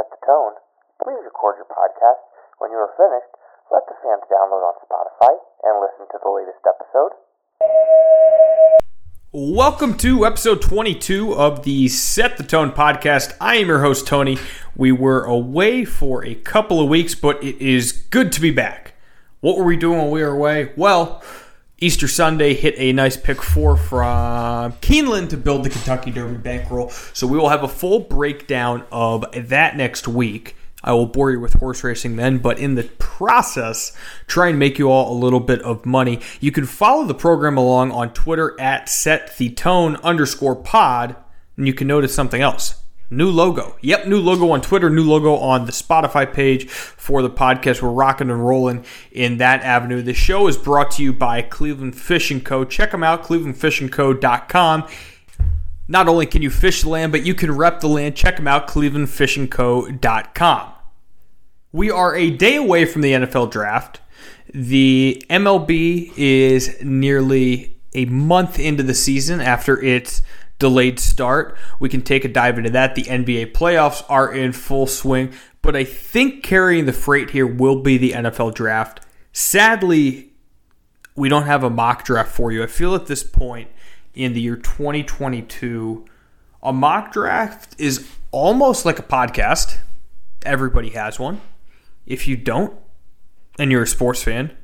set the tone, please record your podcast. When you are finished, let the fans download on Spotify and listen to the latest episode. Welcome to episode 22 of the Set the Tone podcast. I am your host, Tony. We were away for a couple of weeks, but it is good to be back. What were we doing while we were away? Well, Easter Sunday hit a nice pick four from Keeneland to build the Kentucky Derby bankroll. So we will have a full breakdown of that next week. I will bore you with horse racing then, but in the process, try and make you all a little bit of money. You can follow the program along on Twitter at set the tone underscore pod, and you can notice something else. New logo. Yep, new logo on Twitter, new logo on the Spotify page for the podcast. We're rocking and rolling in that avenue. The show is brought to you by Cleveland Fishing Co. Check them out, clevelandfishingco.com. Not only can you fish the land, but you can rep the land. Check them out, clevelandfishingco.com. We are a day away from the NFL draft. The MLB is nearly a month into the season after its delayed start. We can take a dive into that. The NBA playoffs are in full swing, but I think carrying the freight here will be the NFL draft. Sadly, we don't have a mock draft for you. I feel at this point in the year 2022, a mock draft is almost like a podcast. Everybody has one. If you don't, and you're a sports fan,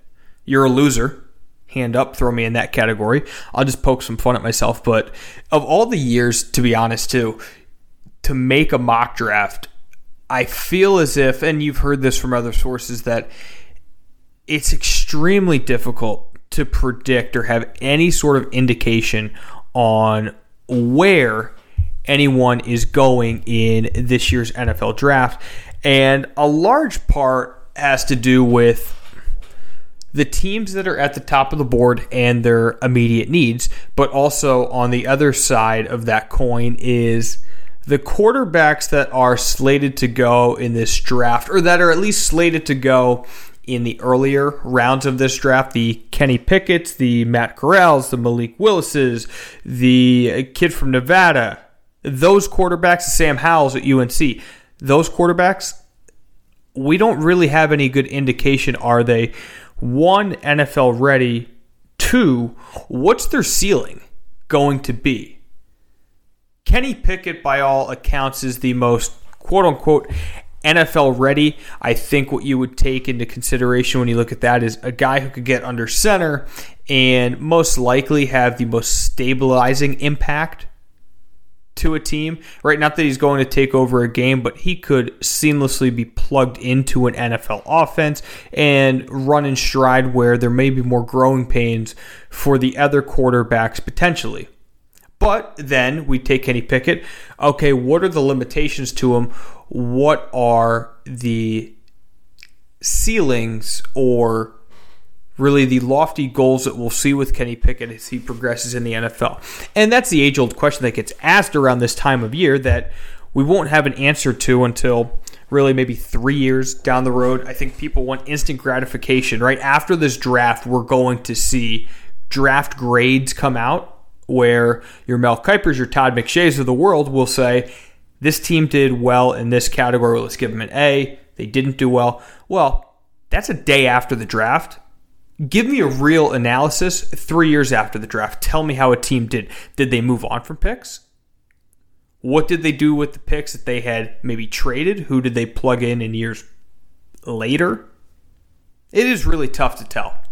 you're a loser hand up, throw me in that category. I'll just poke some fun at myself. But of all the years, to be honest, too, to make a mock draft, I feel as if, and you've heard this from other sources, that it's extremely difficult to predict or have any sort of indication on where anyone is going in this year's NFL draft. And a large part has to do with the teams that are at the top of the board and their immediate needs, but also on the other side of that coin is the quarterbacks that are slated to go in this draft, or that are at least slated to go in the earlier rounds of this draft. The Kenny Pickett's, the Matt Corrals, the Malik Willis's, the kid from Nevada, those quarterbacks, Sam Howell's at UNC, those quarterbacks, we don't really have any good indication are they one, NFL ready. Two, what's their ceiling going to be? Kenny Pickett, by all accounts, is the most quote unquote NFL ready. I think what you would take into consideration when you look at that is a guy who could get under center and most likely have the most stabilizing impact to a team, right? Not that he's going to take over a game, but he could seamlessly be plugged into an NFL offense and run in stride where there may be more growing pains for the other quarterbacks potentially. But then we take Kenny Pickett. Okay, what are the limitations to him? What are the ceilings or really the lofty goals that we'll see with Kenny Pickett as he progresses in the NFL. And that's the age old question that gets asked around this time of year that we won't have an answer to until really maybe three years down the road. I think people want instant gratification. Right after this draft, we're going to see draft grades come out where your Mel Kipers, your Todd McShays of the world will say, this team did well in this category. Let's give them an A. They didn't do well. Well, that's a day after the draft Give me a real analysis three years after the draft. Tell me how a team did. Did they move on from picks? What did they do with the picks that they had maybe traded? Who did they plug in in years later? It is really tough to tell.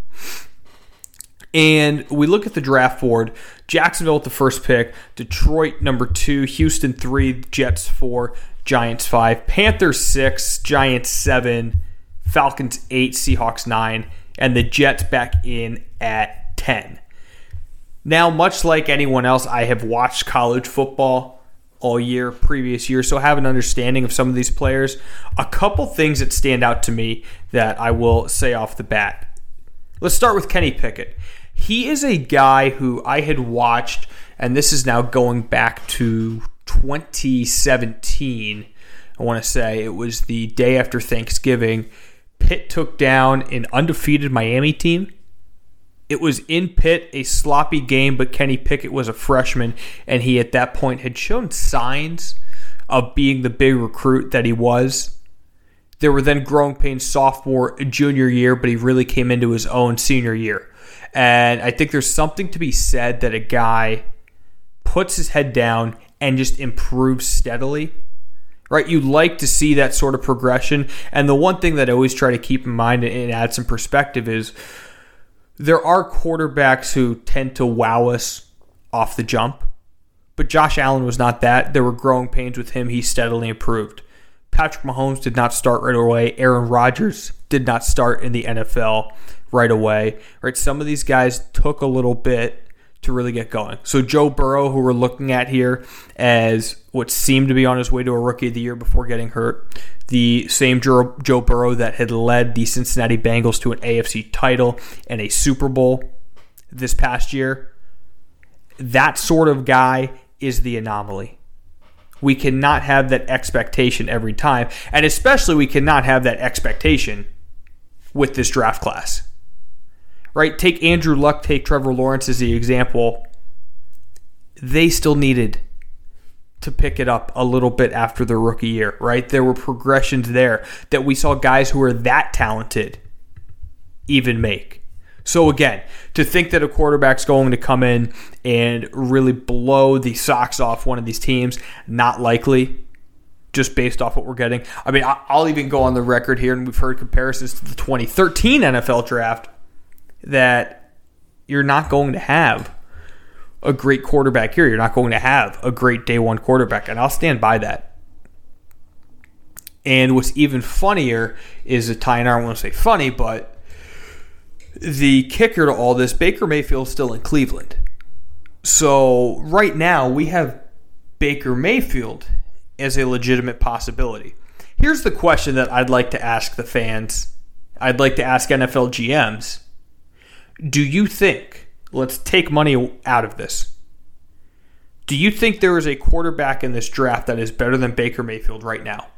And we look at the draft board Jacksonville at the first pick, Detroit number two, Houston three, Jets four, Giants five, Panthers six, Giants seven, Falcons eight, Seahawks nine, and the Jets back in at 10. Now, much like anyone else, I have watched college football all year, previous year, so I have an understanding of some of these players. A couple things that stand out to me that I will say off the bat. Let's start with Kenny Pickett. He is a guy who I had watched, and this is now going back to 2017. I want to say it was the day after Thanksgiving Pitt took down an undefeated Miami team. It was in Pitt, a sloppy game, but Kenny Pickett was a freshman, and he at that point had shown signs of being the big recruit that he was. There were then growing pains sophomore, junior year, but he really came into his own senior year. And I think there's something to be said that a guy puts his head down and just improves steadily. Right? You like to see that sort of progression. And the one thing that I always try to keep in mind and add some perspective is there are quarterbacks who tend to wow us off the jump. But Josh Allen was not that. There were growing pains with him. He steadily improved. Patrick Mahomes did not start right away. Aaron Rodgers did not start in the NFL right away. Right? Some of these guys took a little bit to really get going. So Joe Burrow, who we're looking at here as what seemed to be on his way to a rookie of the year before getting hurt, the same Joe, Joe Burrow that had led the Cincinnati Bengals to an AFC title and a Super Bowl this past year. That sort of guy is the anomaly. We cannot have that expectation every time, and especially we cannot have that expectation with this draft class right? Take Andrew Luck, take Trevor Lawrence as the example. They still needed to pick it up a little bit after their rookie year, right? There were progressions there that we saw guys who are that talented even make. So again, to think that a quarterback's going to come in and really blow the socks off one of these teams, not likely. Just based off what we're getting. I mean, I'll even go on the record here, and we've heard comparisons to the 2013 NFL draft that you're not going to have a great quarterback here. You're not going to have a great day one quarterback, and I'll stand by that. And what's even funnier is a tie, and I don't want to say funny, but the kicker to all this, Baker Mayfield still in Cleveland. So right now we have Baker Mayfield as a legitimate possibility. Here's the question that I'd like to ask the fans. I'd like to ask NFL GMs do you think, let's take money out of this, do you think there is a quarterback in this draft that is better than Baker Mayfield right now?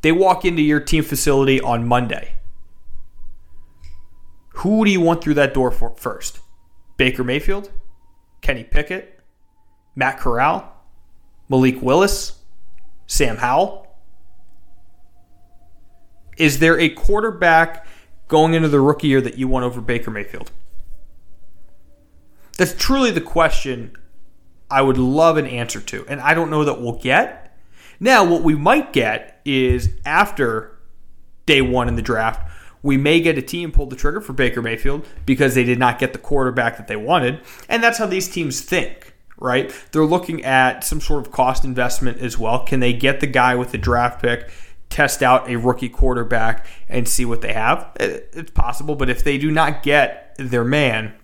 They walk into your team facility on Monday. Who do you want through that door for first? Baker Mayfield? Kenny Pickett? Matt Corral? Malik Willis? Sam Howell? Is there a quarterback going into the rookie year that you won over Baker Mayfield? That's truly the question I would love an answer to. And I don't know that we'll get. Now, what we might get is after day one in the draft, we may get a team pull the trigger for Baker Mayfield because they did not get the quarterback that they wanted. And that's how these teams think, right? They're looking at some sort of cost investment as well. Can they get the guy with the draft pick test out a rookie quarterback and see what they have. It's possible, but if they do not get their man,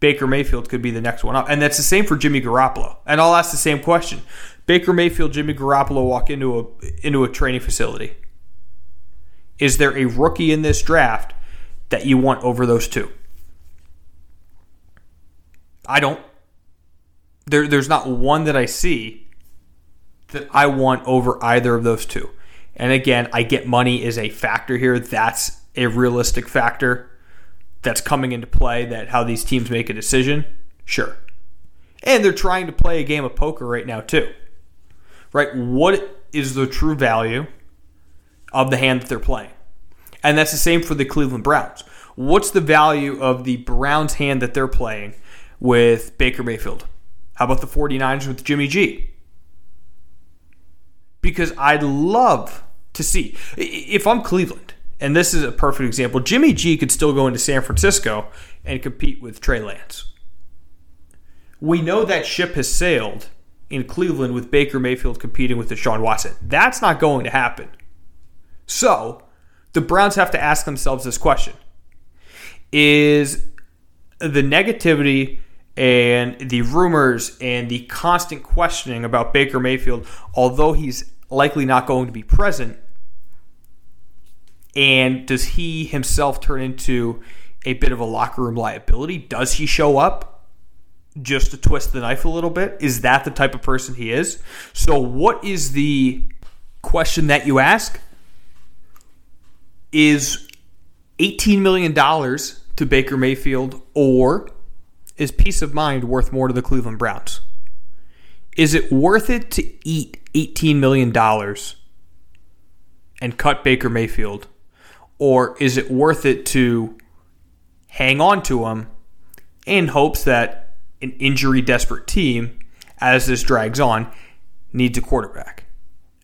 Baker Mayfield could be the next one up. And that's the same for Jimmy Garoppolo. And I'll ask the same question. Baker Mayfield, Jimmy Garoppolo walk into a into a training facility. Is there a rookie in this draft that you want over those two? I don't. There, there's not one that I see that I want over either of those two. And again, I get money is a factor here. That's a realistic factor that's coming into play that how these teams make a decision. Sure. And they're trying to play a game of poker right now too. Right? What is the true value of the hand that they're playing? And that's the same for the Cleveland Browns. What's the value of the Browns hand that they're playing with Baker Mayfield? How about the 49ers with Jimmy G? Because I'd love to see. If I'm Cleveland, and this is a perfect example, Jimmy G could still go into San Francisco and compete with Trey Lance. We know that ship has sailed in Cleveland with Baker Mayfield competing with Deshaun Watson. That's not going to happen. So, the Browns have to ask themselves this question Is the negativity and the rumors and the constant questioning about Baker Mayfield, although he's likely not going to be present, and does he himself turn into a bit of a locker room liability? Does he show up just to twist the knife a little bit? Is that the type of person he is? So, what is the question that you ask? Is $18 million to Baker Mayfield or is peace of mind worth more to the Cleveland Browns? Is it worth it to eat $18 million and cut Baker Mayfield? Or is it worth it to hang on to him in hopes that an injury desperate team, as this drags on, needs a quarterback?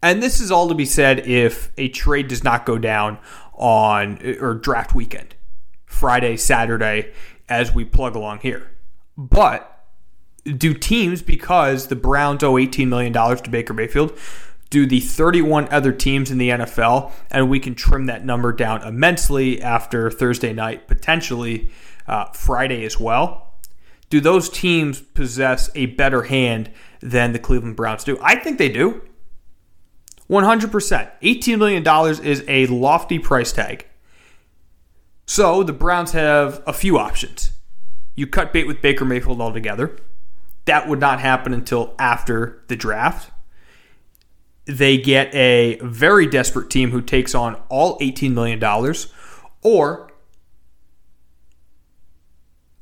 And this is all to be said if a trade does not go down on or draft weekend, Friday, Saturday, as we plug along here. But do teams, because the Browns owe $18 million to Baker Mayfield, do the 31 other teams in the NFL, and we can trim that number down immensely after Thursday night, potentially uh, Friday as well. Do those teams possess a better hand than the Cleveland Browns do? I think they do. 100%. $18 million is a lofty price tag. So the Browns have a few options. You cut bait with Baker Mayfield altogether. That would not happen until after the draft. They get a very desperate team who takes on all $18 million, or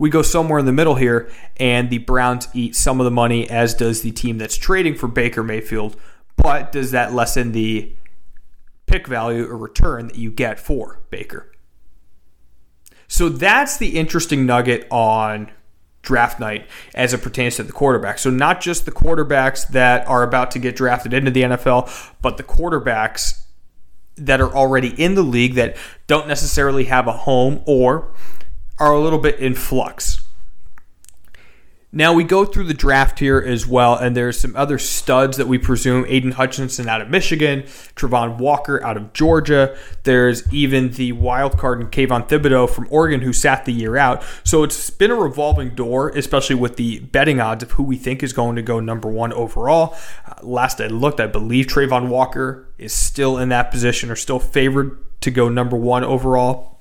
we go somewhere in the middle here and the Browns eat some of the money, as does the team that's trading for Baker Mayfield. But does that lessen the pick value or return that you get for Baker? So that's the interesting nugget on draft night as it pertains to the quarterback. So not just the quarterbacks that are about to get drafted into the NFL, but the quarterbacks that are already in the league that don't necessarily have a home or are a little bit in flux. Now we go through the draft here as well, and there's some other studs that we presume Aidan Hutchinson out of Michigan, Travon Walker out of Georgia. There's even the wild card in Kayvon Thibodeaux from Oregon who sat the year out. So it's been a revolving door, especially with the betting odds of who we think is going to go number one overall. Uh, last I looked, I believe Travon Walker is still in that position or still favored to go number one overall.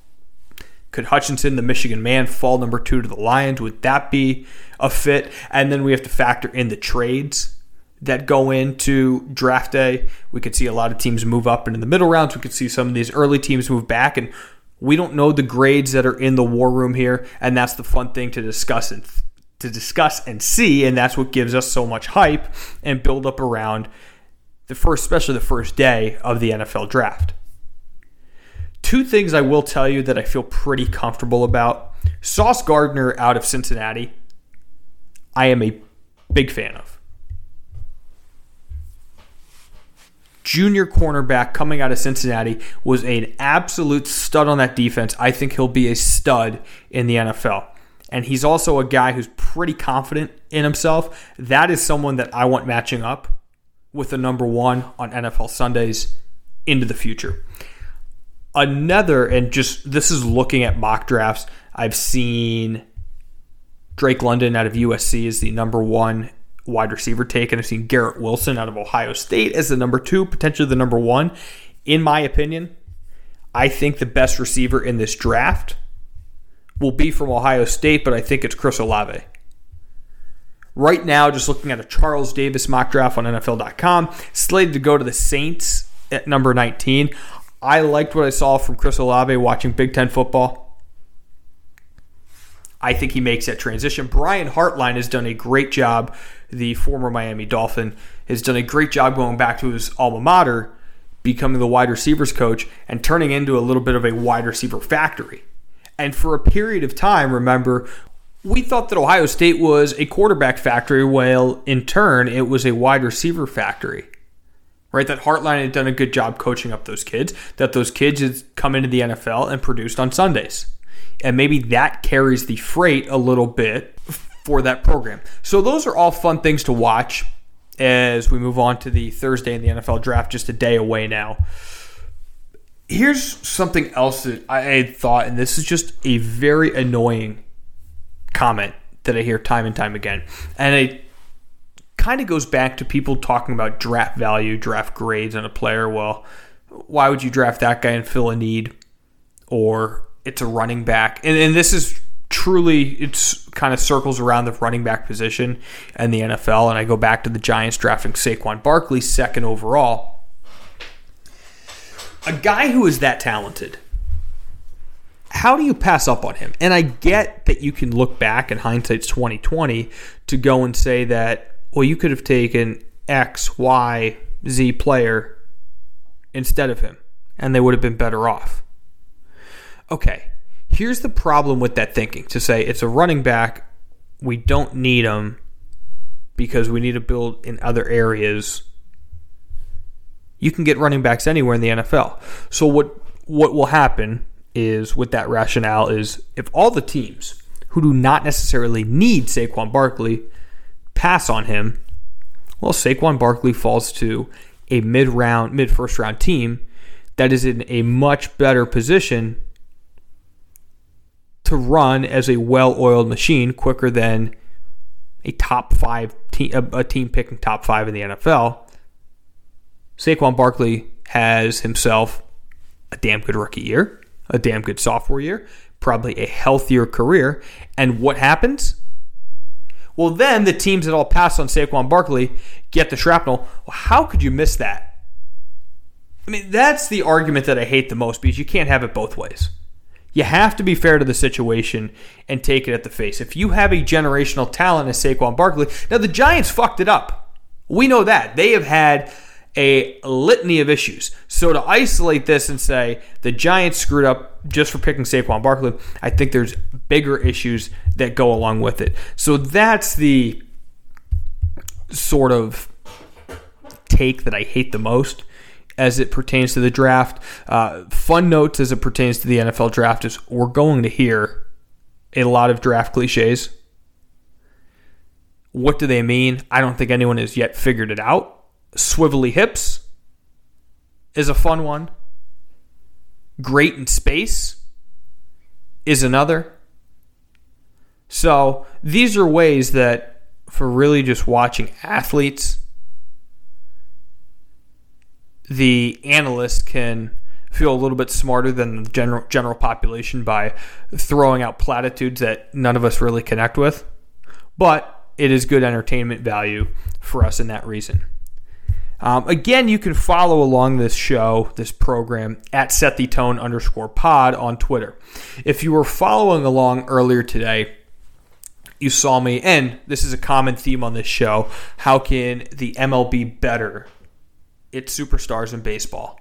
Could Hutchinson, the Michigan man, fall number two to the Lions? Would that be a fit? And then we have to factor in the trades that go into draft day. We could see a lot of teams move up and in the middle rounds. We could see some of these early teams move back. And we don't know the grades that are in the war room here. And that's the fun thing to discuss and to discuss and see. And that's what gives us so much hype and build up around the first, especially the first day of the NFL draft. Two things I will tell you that I feel pretty comfortable about. Sauce Gardner out of Cincinnati, I am a big fan of. Junior cornerback coming out of Cincinnati was an absolute stud on that defense. I think he'll be a stud in the NFL. And he's also a guy who's pretty confident in himself. That is someone that I want matching up with the number one on NFL Sundays into the future. Another, and just this is looking at mock drafts, I've seen Drake London out of USC is the number one wide receiver taken. I've seen Garrett Wilson out of Ohio State as the number two, potentially the number one. In my opinion, I think the best receiver in this draft will be from Ohio State, but I think it's Chris Olave. Right now, just looking at a Charles Davis mock draft on NFL.com, slated to go to the Saints at number 19. I liked what I saw from Chris Olave watching Big Ten football. I think he makes that transition. Brian Hartline has done a great job. The former Miami Dolphin has done a great job going back to his alma mater, becoming the wide receivers coach, and turning into a little bit of a wide receiver factory. And for a period of time, remember, we thought that Ohio State was a quarterback factory, while in turn, it was a wide receiver factory right? That Hartline had done a good job coaching up those kids, that those kids had come into the NFL and produced on Sundays. And maybe that carries the freight a little bit for that program. So those are all fun things to watch as we move on to the Thursday in the NFL draft, just a day away now. Here's something else that I had thought, and this is just a very annoying comment that I hear time and time again. And I kind of goes back to people talking about draft value, draft grades on a player. Well, why would you draft that guy and fill a need? Or it's a running back. And, and this is truly, it's kind of circles around the running back position and the NFL. And I go back to the Giants drafting Saquon Barkley second overall. A guy who is that talented how do you pass up on him? And I get that you can look back in hindsight's 2020 to go and say that well, you could have taken X, Y, Z player instead of him, and they would have been better off. Okay, here's the problem with that thinking to say it's a running back, we don't need him because we need to build in other areas. You can get running backs anywhere in the NFL. So what what will happen is with that rationale is if all the teams who do not necessarily need Saquon Barkley pass on him, well, Saquon Barkley falls to a mid round, mid first round team that is in a much better position to run as a well oiled machine quicker than a top five team, a, team picking top five in the NFL. Saquon Barkley has himself a damn good rookie year, a damn good sophomore year, probably a healthier career. And what happens? Well, then the teams that all pass on Saquon Barkley get the shrapnel. Well, how could you miss that? I mean, that's the argument that I hate the most because you can't have it both ways. You have to be fair to the situation and take it at the face. If you have a generational talent as Saquon Barkley, now the Giants fucked it up. We know that. They have had a litany of issues. So to isolate this and say the Giants screwed up just for picking Saquon Barkley, I think there's bigger issues that go along with it. So that's the sort of take that I hate the most as it pertains to the draft. Uh, fun notes as it pertains to the NFL draft is we're going to hear a lot of draft cliches. What do they mean? I don't think anyone has yet figured it out Swivelly hips is a fun one. Great in space is another. So these are ways that for really just watching athletes, the analyst can feel a little bit smarter than the general general population by throwing out platitudes that none of us really connect with. But it is good entertainment value for us in that reason. Um, again, you can follow along this show, this program, at set the tone underscore pod on Twitter. If you were following along earlier today, you saw me, and this is a common theme on this show. How can the MLB better its superstars in baseball?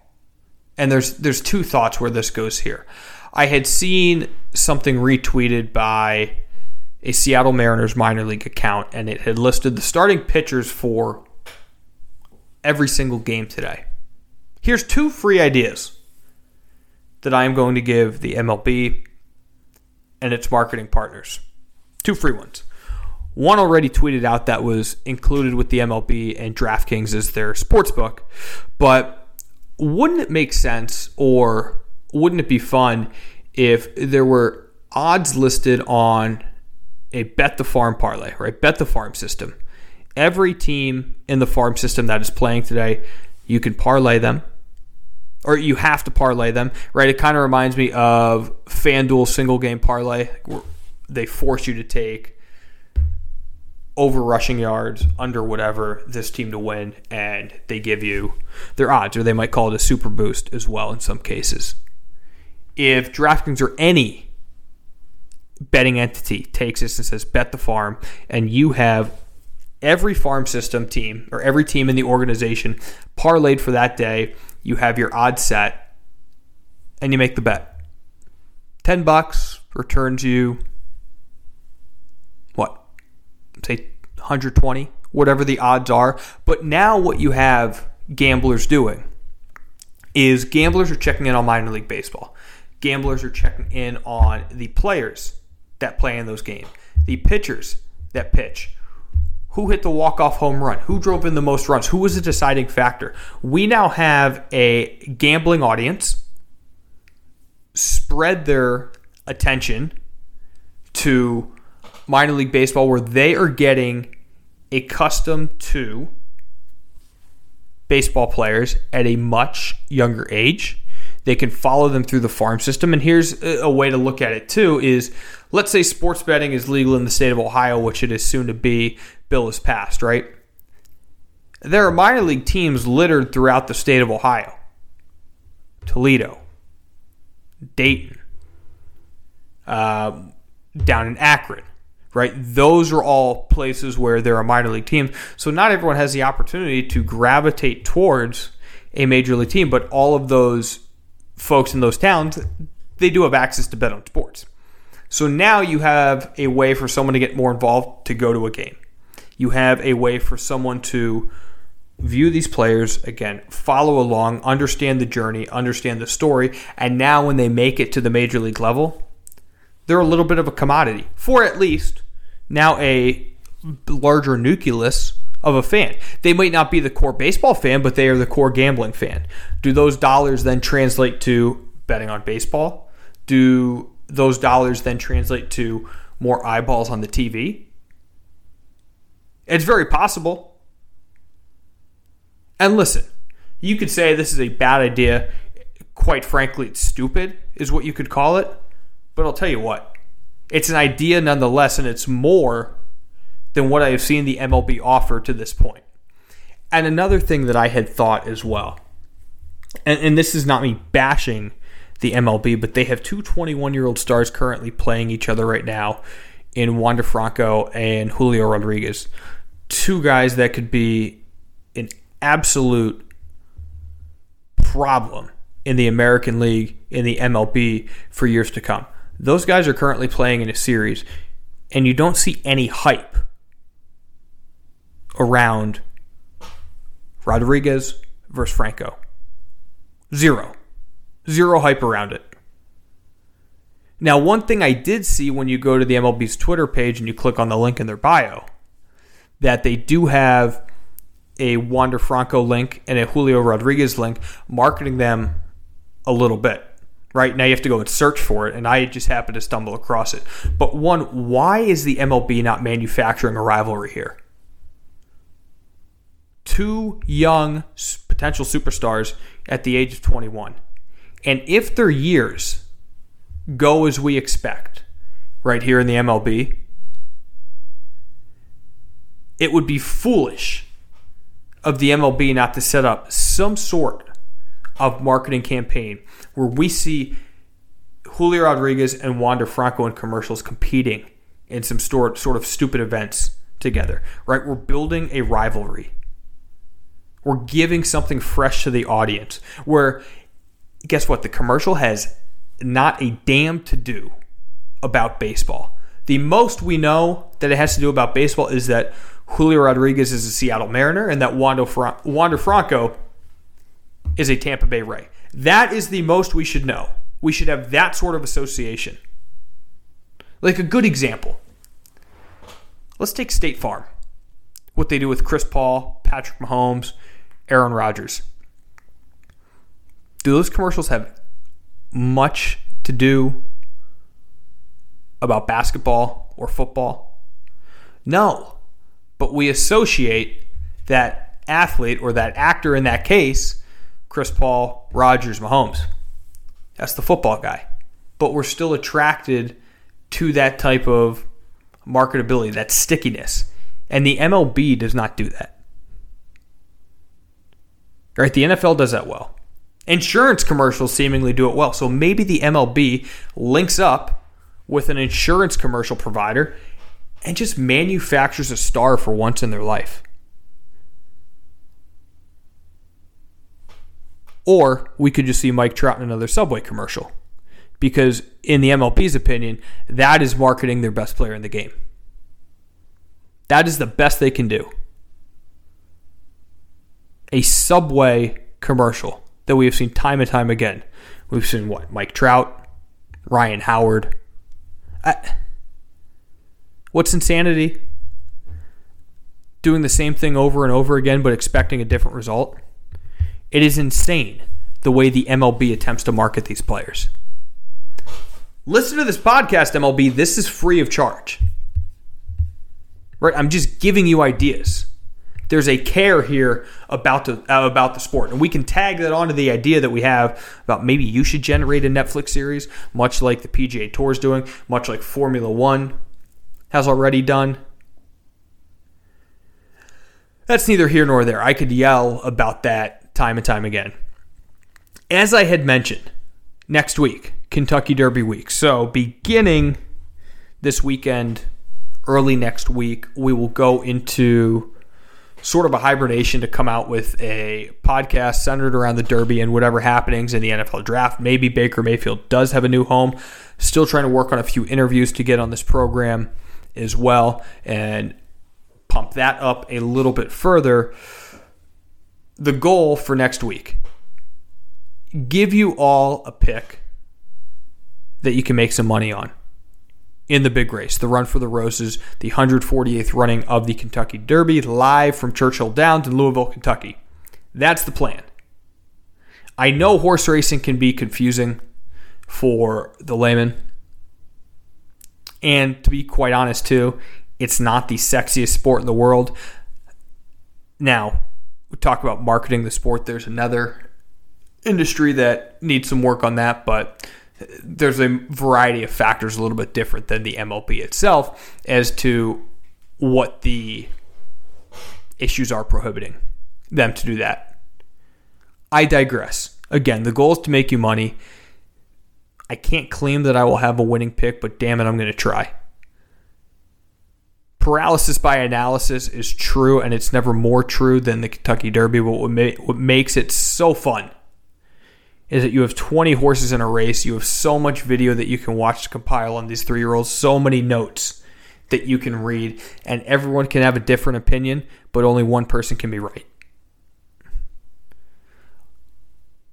And there's there's two thoughts where this goes here. I had seen something retweeted by a Seattle Mariners minor league account, and it had listed the starting pitchers for every single game today. Here's two free ideas that I am going to give the MLB and its marketing partners. Two free ones. One already tweeted out that was included with the MLB and DraftKings as their sports book. But wouldn't it make sense or wouldn't it be fun if there were odds listed on a bet the farm parlay, right? Bet the farm system every team in the farm system that is playing today, you can parlay them. Or you have to parlay them, right? It kind of reminds me of FanDuel single game parlay. They force you to take over rushing yards, under whatever, this team to win, and they give you their odds, or they might call it a super boost as well in some cases. If DraftKings or any betting entity takes this and says bet the farm, and you have every farm system team or every team in the organization parlayed for that day. You have your odds set and you make the bet. 10 bucks returns you what? Say 120, whatever the odds are. But now what you have gamblers doing is gamblers are checking in on minor league baseball. Gamblers are checking in on the players that play in those games, the pitchers that pitch, who hit the walk-off home run, who drove in the most runs, who was the deciding factor. We now have a gambling audience spread their attention to minor league baseball where they are getting accustomed to baseball players at a much younger age. They can follow them through the farm system. And here's a way to look at it too is let's say sports betting is legal in the state of Ohio, which it is soon to be bill is passed, right? There are minor league teams littered throughout the state of Ohio Toledo, Dayton, uh, down in Akron, right? Those are all places where there are minor league teams. So not everyone has the opportunity to gravitate towards a major league team, but all of those folks in those towns, they do have access to bet on sports. So now you have a way for someone to get more involved to go to a game. You have a way for someone to view these players again, follow along, understand the journey, understand the story, and now when they make it to the major league level, they're a little bit of a commodity for at least now a larger nucleus of a fan. They might not be the core baseball fan, but they are the core gambling fan. Do those dollars then translate to betting on baseball? Do those dollars then translate to more eyeballs on the TV? It's very possible. And listen, you could say this is a bad idea. Quite frankly, it's stupid, is what you could call it. But I'll tell you what, it's an idea nonetheless, and it's more than what I have seen the MLB offer to this point. And another thing that I had thought as well, and, and this is not me bashing the MLB, but they have two 21 year old stars currently playing each other right now in Wander Franco and Julio Rodriguez. Two guys that could be an absolute problem in the American League, in the MLB for years to come. Those guys are currently playing in a series, and you don't see any hype around Rodriguez versus Franco. Zero. Zero hype around it. Now, one thing I did see when you go to the MLB's Twitter page and you click on the link in their bio, that they do have a Wander Franco link and a Julio Rodriguez link, marketing them a little bit. Right now, you have to go and search for it, and I just happened to stumble across it. But one, why is the MLB not manufacturing a rivalry here? Two young potential superstars at the age of 21 and if their years go as we expect right here in the MLB, it would be foolish of the MLB not to set up some sort of marketing campaign where we see Julio Rodriguez and Wander Franco in commercials competing in some sort of stupid events together, right? We're building a rivalry. We're giving something fresh to the audience where guess what? The commercial has not a damn to do about baseball. The most we know that it has to do about baseball is that Julio Rodriguez is a Seattle Mariner and that Wander, Wander Franco is a Tampa Bay Ray. That is the most we should know. We should have that sort of association. Like a good example. Let's take State Farm. What they do with Chris Paul, Patrick Mahomes, Aaron Rodgers do those commercials have much to do about basketball or football? No. But we associate that athlete or that actor in that case, Chris Paul, Rodgers, Mahomes. That's the football guy. But we're still attracted to that type of marketability, that stickiness. And the MLB does not do that. Right? The NFL does that well. Insurance commercials seemingly do it well. So maybe the MLB links up with an insurance commercial provider and just manufactures a star for once in their life. Or we could just see Mike Trout in another Subway commercial. Because, in the MLB's opinion, that is marketing their best player in the game. That is the best they can do. A Subway commercial that we have seen time and time again. We've seen what? Mike Trout, Ryan Howard. I, what's insanity? Doing the same thing over and over again, but expecting a different result? It is insane the way the MLB attempts to market these players. Listen to this podcast, MLB. This is free of charge. Right? I'm just giving you ideas there's a care here about the uh, about the sport, and we can tag that onto the idea that we have about maybe you should generate a Netflix series, much like the PGA Tour is doing, much like Formula One has already done. That's neither here nor there. I could yell about that time and time again. As I had mentioned, next week, Kentucky Derby week. So beginning this weekend early next week, we will go into sort of a hibernation to come out with a podcast centered around the Derby and whatever happenings in the NFL draft. Maybe Baker Mayfield does have a new home. Still trying to work on a few interviews to get on this program as well and pump that up a little bit further. The goal for next week give you all a pick that you can make some money on in the big race, the Run for the Roses, the 148th running of the Kentucky Derby, live from Churchill Downs in Louisville, Kentucky. That's the plan. I know horse racing can be confusing for the layman. And to be quite honest, too, it's not the sexiest sport in the world. Now, we talk about marketing the sport. There's another industry that needs some work on that, but there's a variety of factors a little bit different than the MLB itself as to what the issues are prohibiting them to do that. I digress. Again, the goal is to make you money. I can't claim that I will have a winning pick, but damn it, I'm going to try. Paralysis by analysis is true, and it's never more true than the Kentucky Derby. But what makes it so fun is that you have 20 horses in a race. You have so much video that you can watch to compile on these three year olds, so many notes that you can read, and everyone can have a different opinion, but only one person can be right.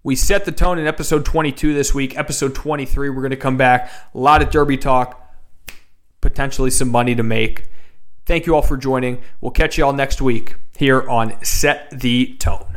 We set the tone in episode 22 this week. Episode 23, we're going to come back. A lot of Derby talk, potentially some money to make. Thank you all for joining. We'll catch you all next week here on Set the Tone.